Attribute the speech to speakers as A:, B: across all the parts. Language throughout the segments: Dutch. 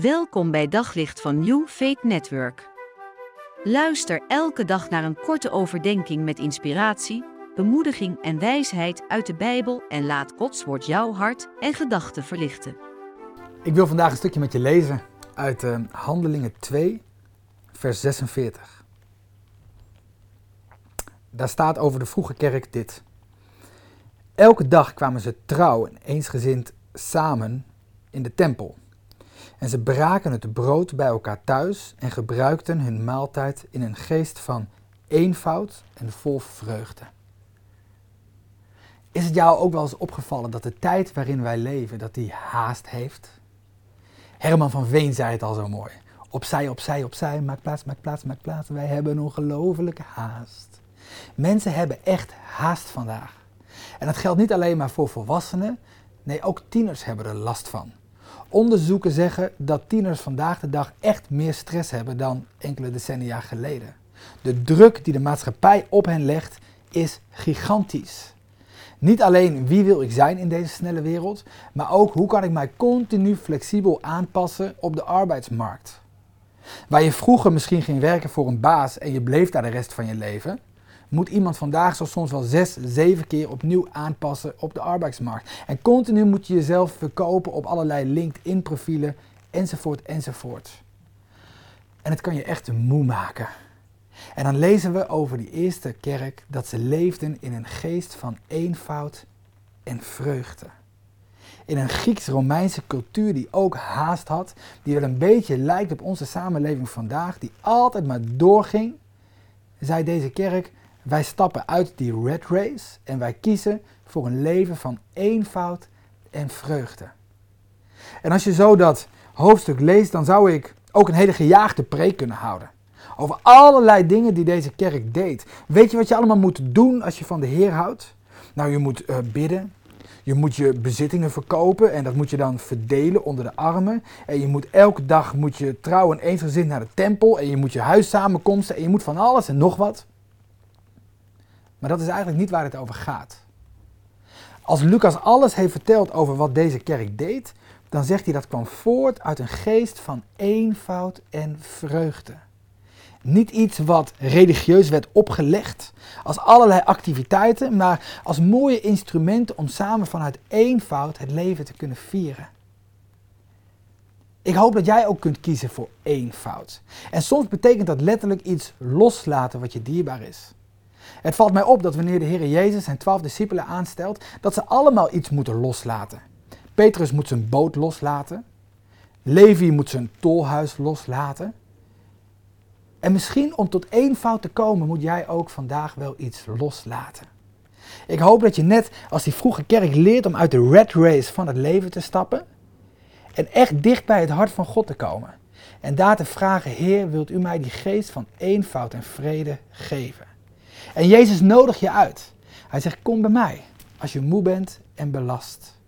A: Welkom bij Daglicht van New Faith Network. Luister elke dag naar een korte overdenking met inspiratie, bemoediging en wijsheid uit de Bijbel en laat Gods woord jouw hart en gedachten verlichten.
B: Ik wil vandaag een stukje met je lezen uit uh, Handelingen 2, vers 46. Daar staat over de vroege kerk dit. Elke dag kwamen ze trouw en eensgezind samen in de tempel. En ze braken het brood bij elkaar thuis en gebruikten hun maaltijd in een geest van eenvoud en vol vreugde. Is het jou ook wel eens opgevallen dat de tijd waarin wij leven, dat die haast heeft? Herman van Veen zei het al zo mooi. Opzij, opzij, opzij, maak plaats, maak plaats, maak plaats. Wij hebben een ongelofelijke haast. Mensen hebben echt haast vandaag. En dat geldt niet alleen maar voor volwassenen, nee, ook tieners hebben er last van. Onderzoeken zeggen dat tieners vandaag de dag echt meer stress hebben dan enkele decennia geleden. De druk die de maatschappij op hen legt is gigantisch. Niet alleen wie wil ik zijn in deze snelle wereld, maar ook hoe kan ik mij continu flexibel aanpassen op de arbeidsmarkt. Waar je vroeger misschien ging werken voor een baas en je bleef daar de rest van je leven, moet iemand vandaag zo soms wel zes, zeven keer opnieuw aanpassen op de arbeidsmarkt. En continu moet je jezelf verkopen op allerlei LinkedIn-profielen, enzovoort, enzovoort. En het kan je echt moe maken. En dan lezen we over die eerste kerk dat ze leefden in een geest van eenvoud en vreugde. In een Grieks-Romeinse cultuur die ook haast had, die wel een beetje lijkt op onze samenleving vandaag, die altijd maar doorging, zei deze kerk: wij stappen uit die red race en wij kiezen voor een leven van eenvoud en vreugde. En als je zo dat hoofdstuk leest, dan zou ik ook een hele gejaagde preek kunnen houden. Over allerlei dingen die deze kerk deed. Weet je wat je allemaal moet doen als je van de Heer houdt? Nou, je moet uh, bidden. Je moet je bezittingen verkopen en dat moet je dan verdelen onder de armen. En je moet elke dag moet je trouw en eensgezind naar de tempel. En je moet je huis samenkomsten en je moet van alles en nog wat. Maar dat is eigenlijk niet waar het over gaat. Als Lucas alles heeft verteld over wat deze kerk deed, dan zegt hij dat kwam voort uit een geest van eenvoud en vreugde. Niet iets wat religieus werd opgelegd als allerlei activiteiten, maar als mooie instrumenten om samen vanuit eenvoud het leven te kunnen vieren. Ik hoop dat jij ook kunt kiezen voor eenvoud. En soms betekent dat letterlijk iets loslaten wat je dierbaar is. Het valt mij op dat wanneer de Heer Jezus zijn twaalf discipelen aanstelt, dat ze allemaal iets moeten loslaten. Petrus moet zijn boot loslaten. Levi moet zijn tolhuis loslaten. En misschien om tot één fout te komen, moet jij ook vandaag wel iets loslaten. Ik hoop dat je net als die vroege kerk leert om uit de red race van het leven te stappen. En echt dicht bij het hart van God te komen. En daar te vragen, Heer, wilt u mij die geest van eenvoud en vrede geven? En Jezus nodigt je uit. Hij zegt: Kom bij mij als je moe bent en belast.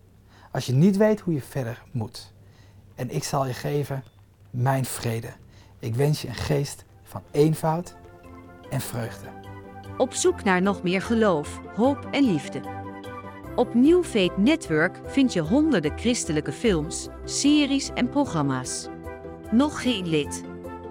B: Als je niet weet hoe je verder moet. En ik zal je geven mijn vrede. Ik wens je een geest van eenvoud en vreugde.
A: Op zoek naar nog meer geloof, hoop en liefde. Op New Faith Network vind je honderden christelijke films, series en programma's. Nog geen lid?